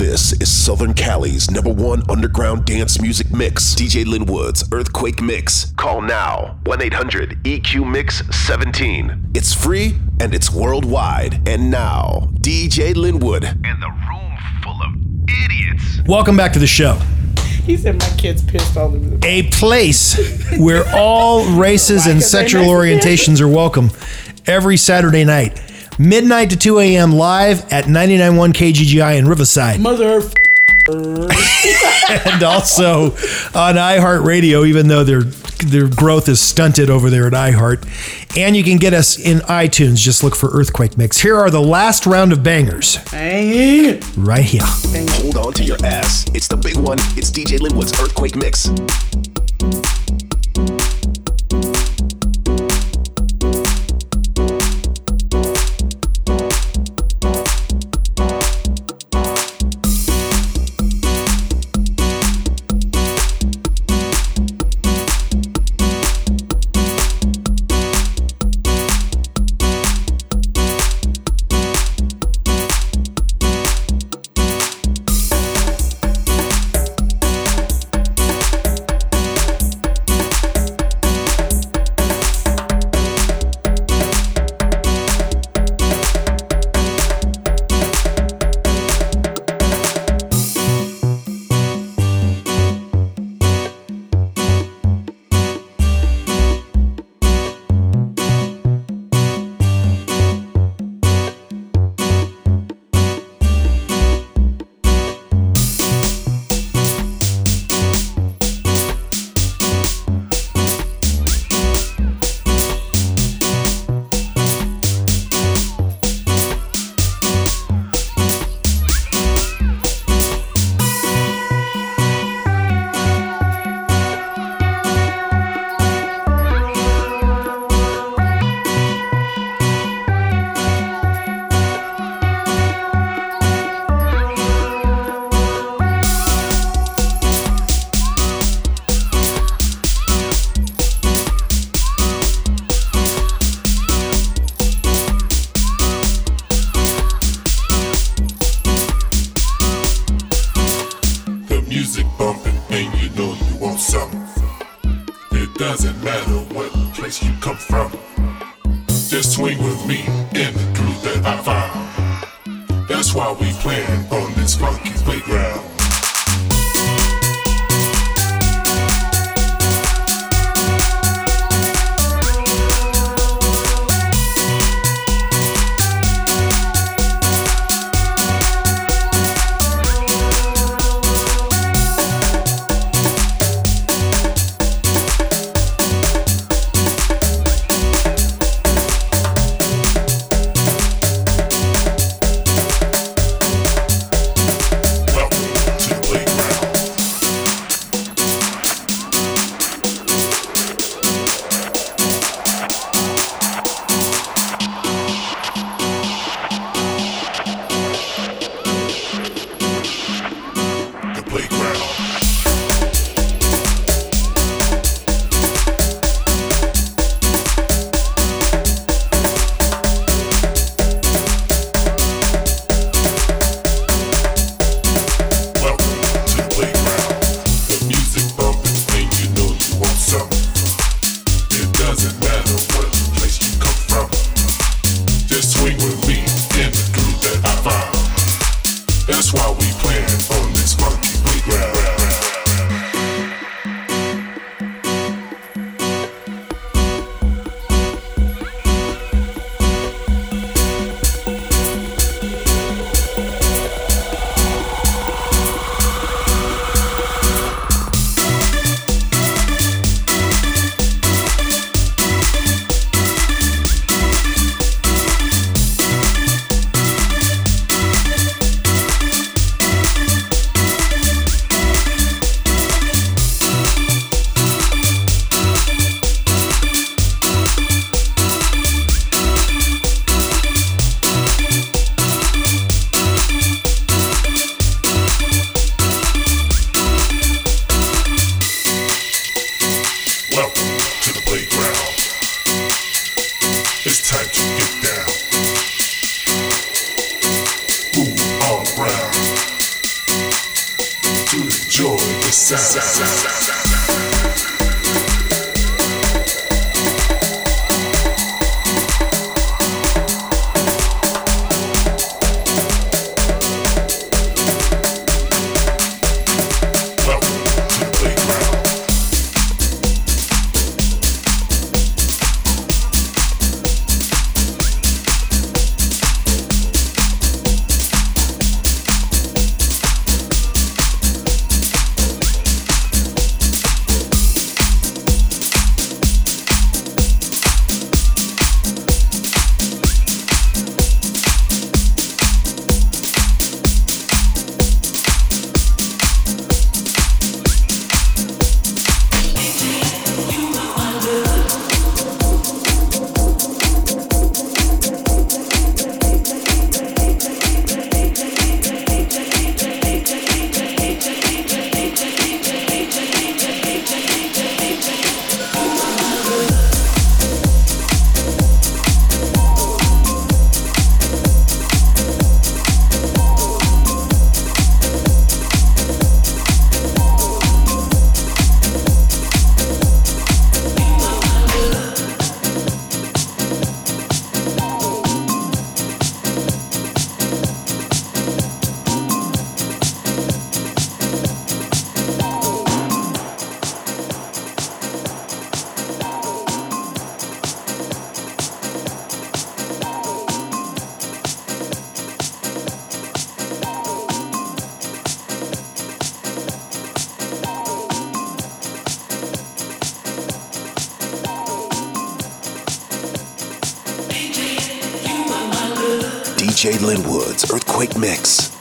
This is Southern Cali's number one underground dance music mix. DJ Lynnwood's Earthquake Mix. Call now 1 800 EQ Mix 17. It's free and it's worldwide. And now, DJ Lynnwood. And the room full of idiots. Welcome back to the show. He said my kid's pissed all over the A place where all races and sexual orientations are welcome every Saturday night. Midnight to 2 a.m. live at 99.1 KGGI in Riverside. mother. and also on iHeartRadio, even though their their growth is stunted over there at iHeart. And you can get us in iTunes. Just look for Earthquake Mix. Here are the last round of bangers Dang. right here. Hold on to your ass. It's the big one. It's DJ Lynnwood's Earthquake Mix. Earthquake Mix.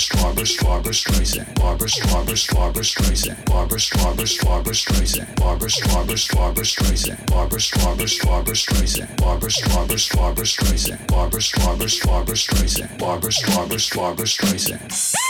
Strawberry, Strawberry Streisand. Barbra Strawberry, Strawberry Streisand. Barbra Strawberry, Strawberry Streisand. Barbra Strawberry, Strawberry Streisand. Barbra Strawberry, Strawberry Streisand. Barbra Strawberry, Strawberry Streisand. Barbra Strawberry, Strawberry Streisand. Barbra Strawberry, Strawberry Streisand.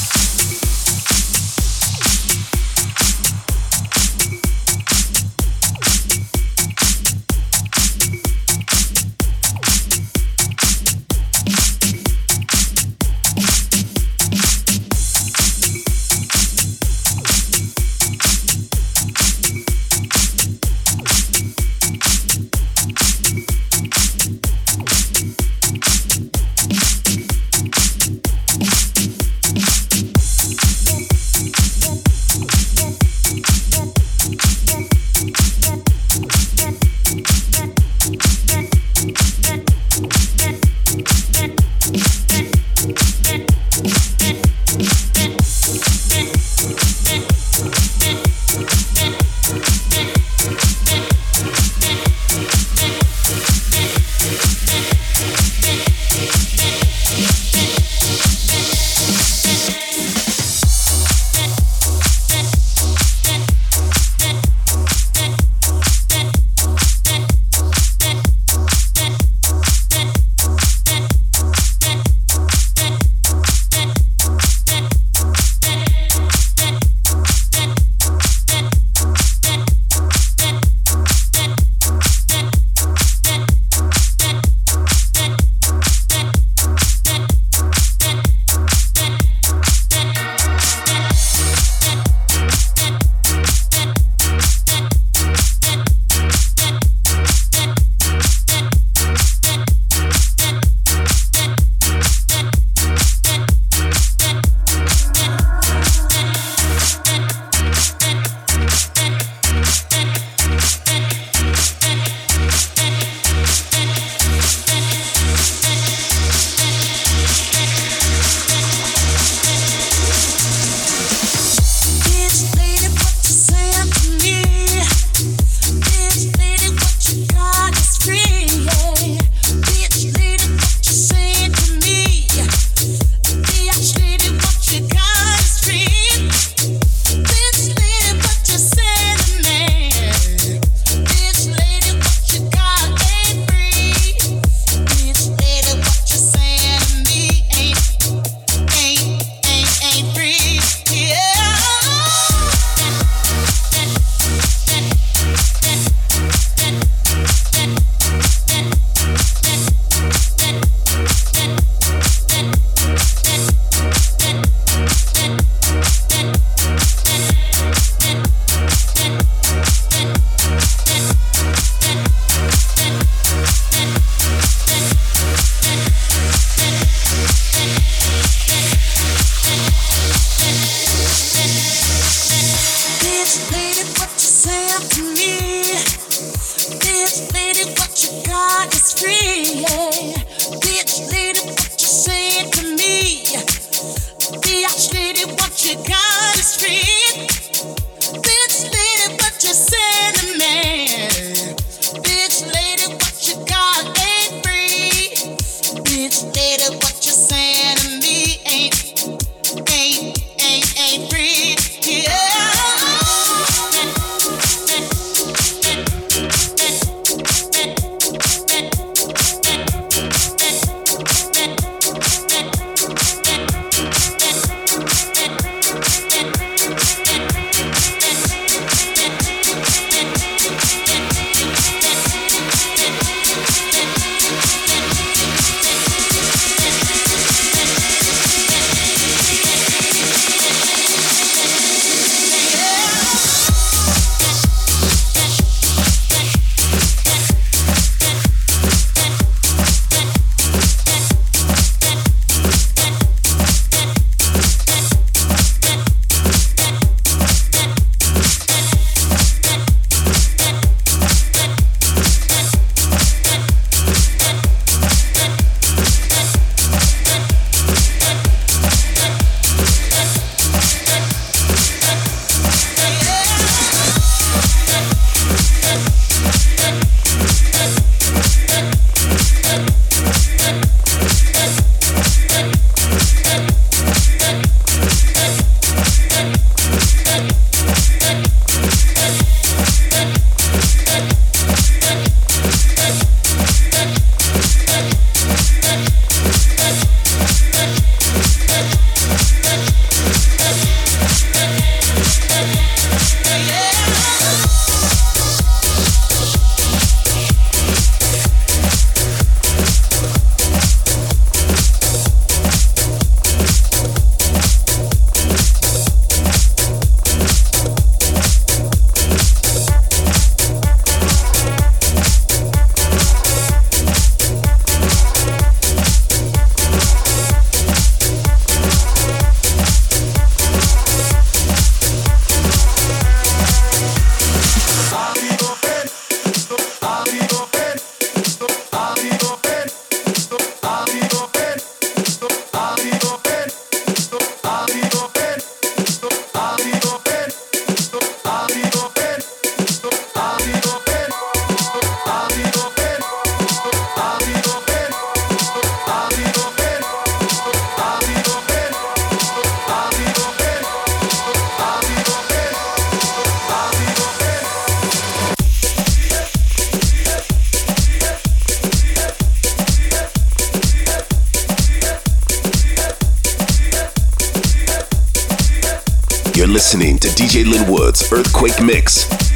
Listening to DJ Lynnwood's Earthquake Mix.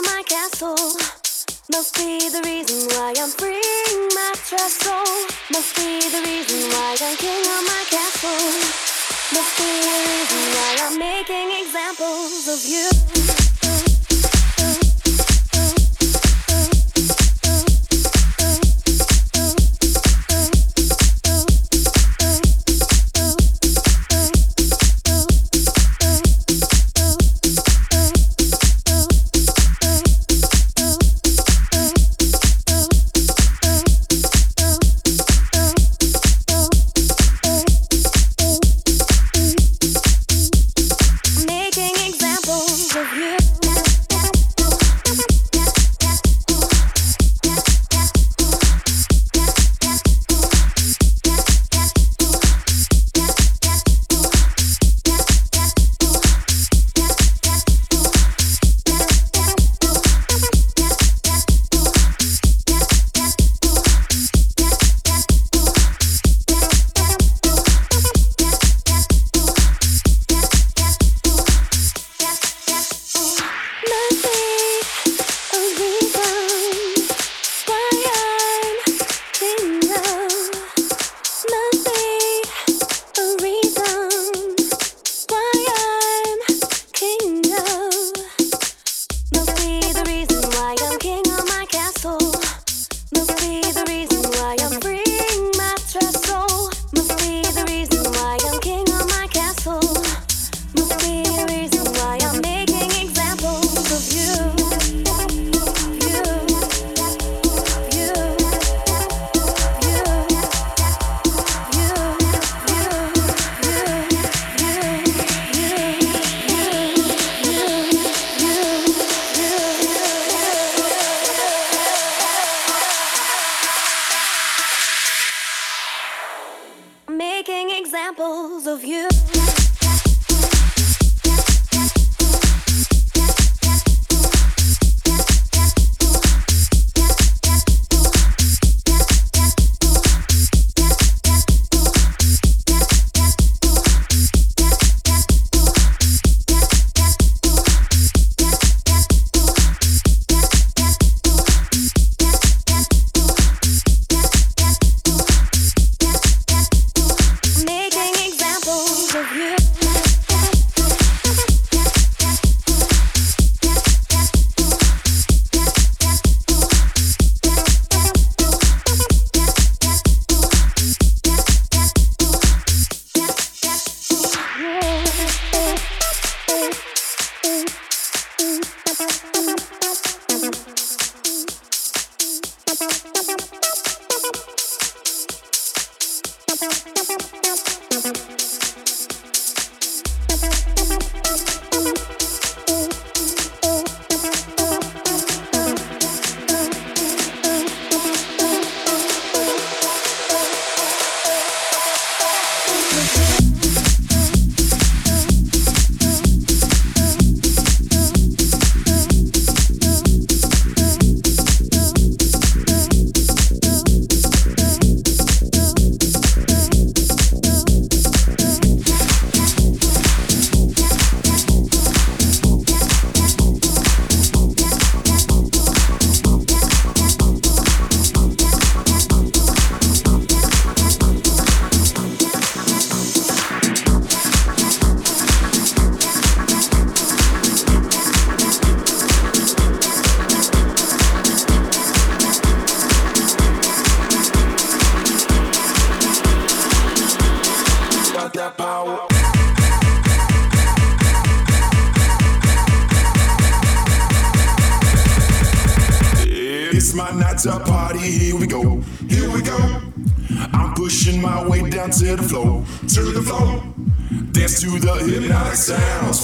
My castle. Must be the reason why I'm freeing my soul. Must be the reason why I'm king of my castle. Must be the reason why I'm. Making examples of you.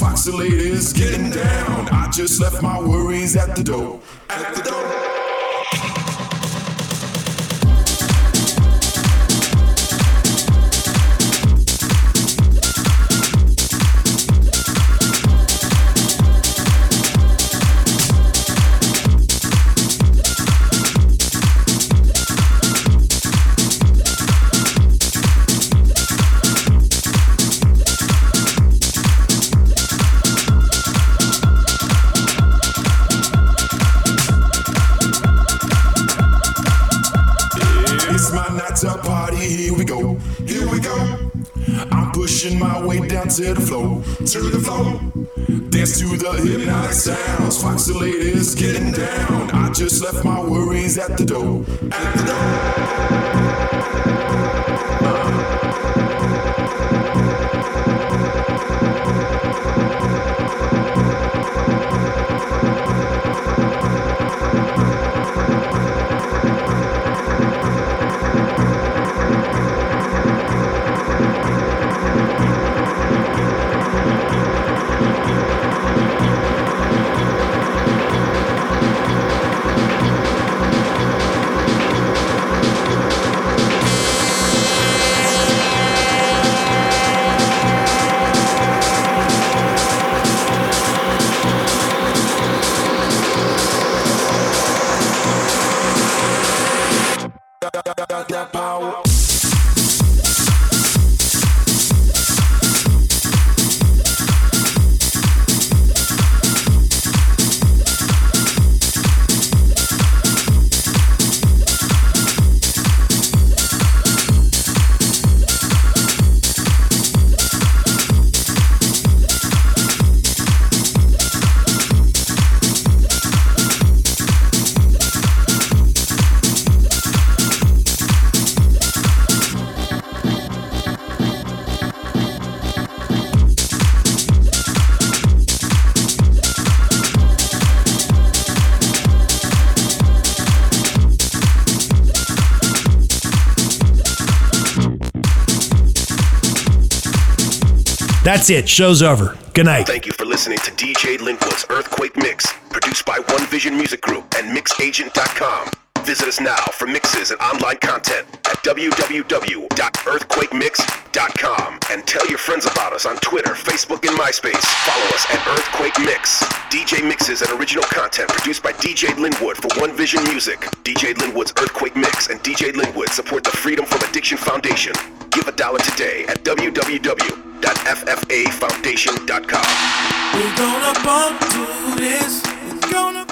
Foxy ladies getting down. I just left my worries at the door. At the door. left my worries at the door. At the door. That's it. Show's over. Good night. Thank you for listening to DJ Lynnwood's Earthquake Mix, produced by One Vision Music Group and MixAgent.com. Visit us now for mixes and online content at www.earthquakemix.com and tell your friends about us on Twitter, Facebook, and MySpace. Follow us at Earthquake Mix. DJ mixes and original content produced by DJ Lynnwood for One Vision Music. DJ Lynnwood's Earthquake Mix and DJ Lynnwood support the Freedom from Addiction Foundation. Give a dollar today at www.ffafoundation.com. We're gonna bump to this. It's gonna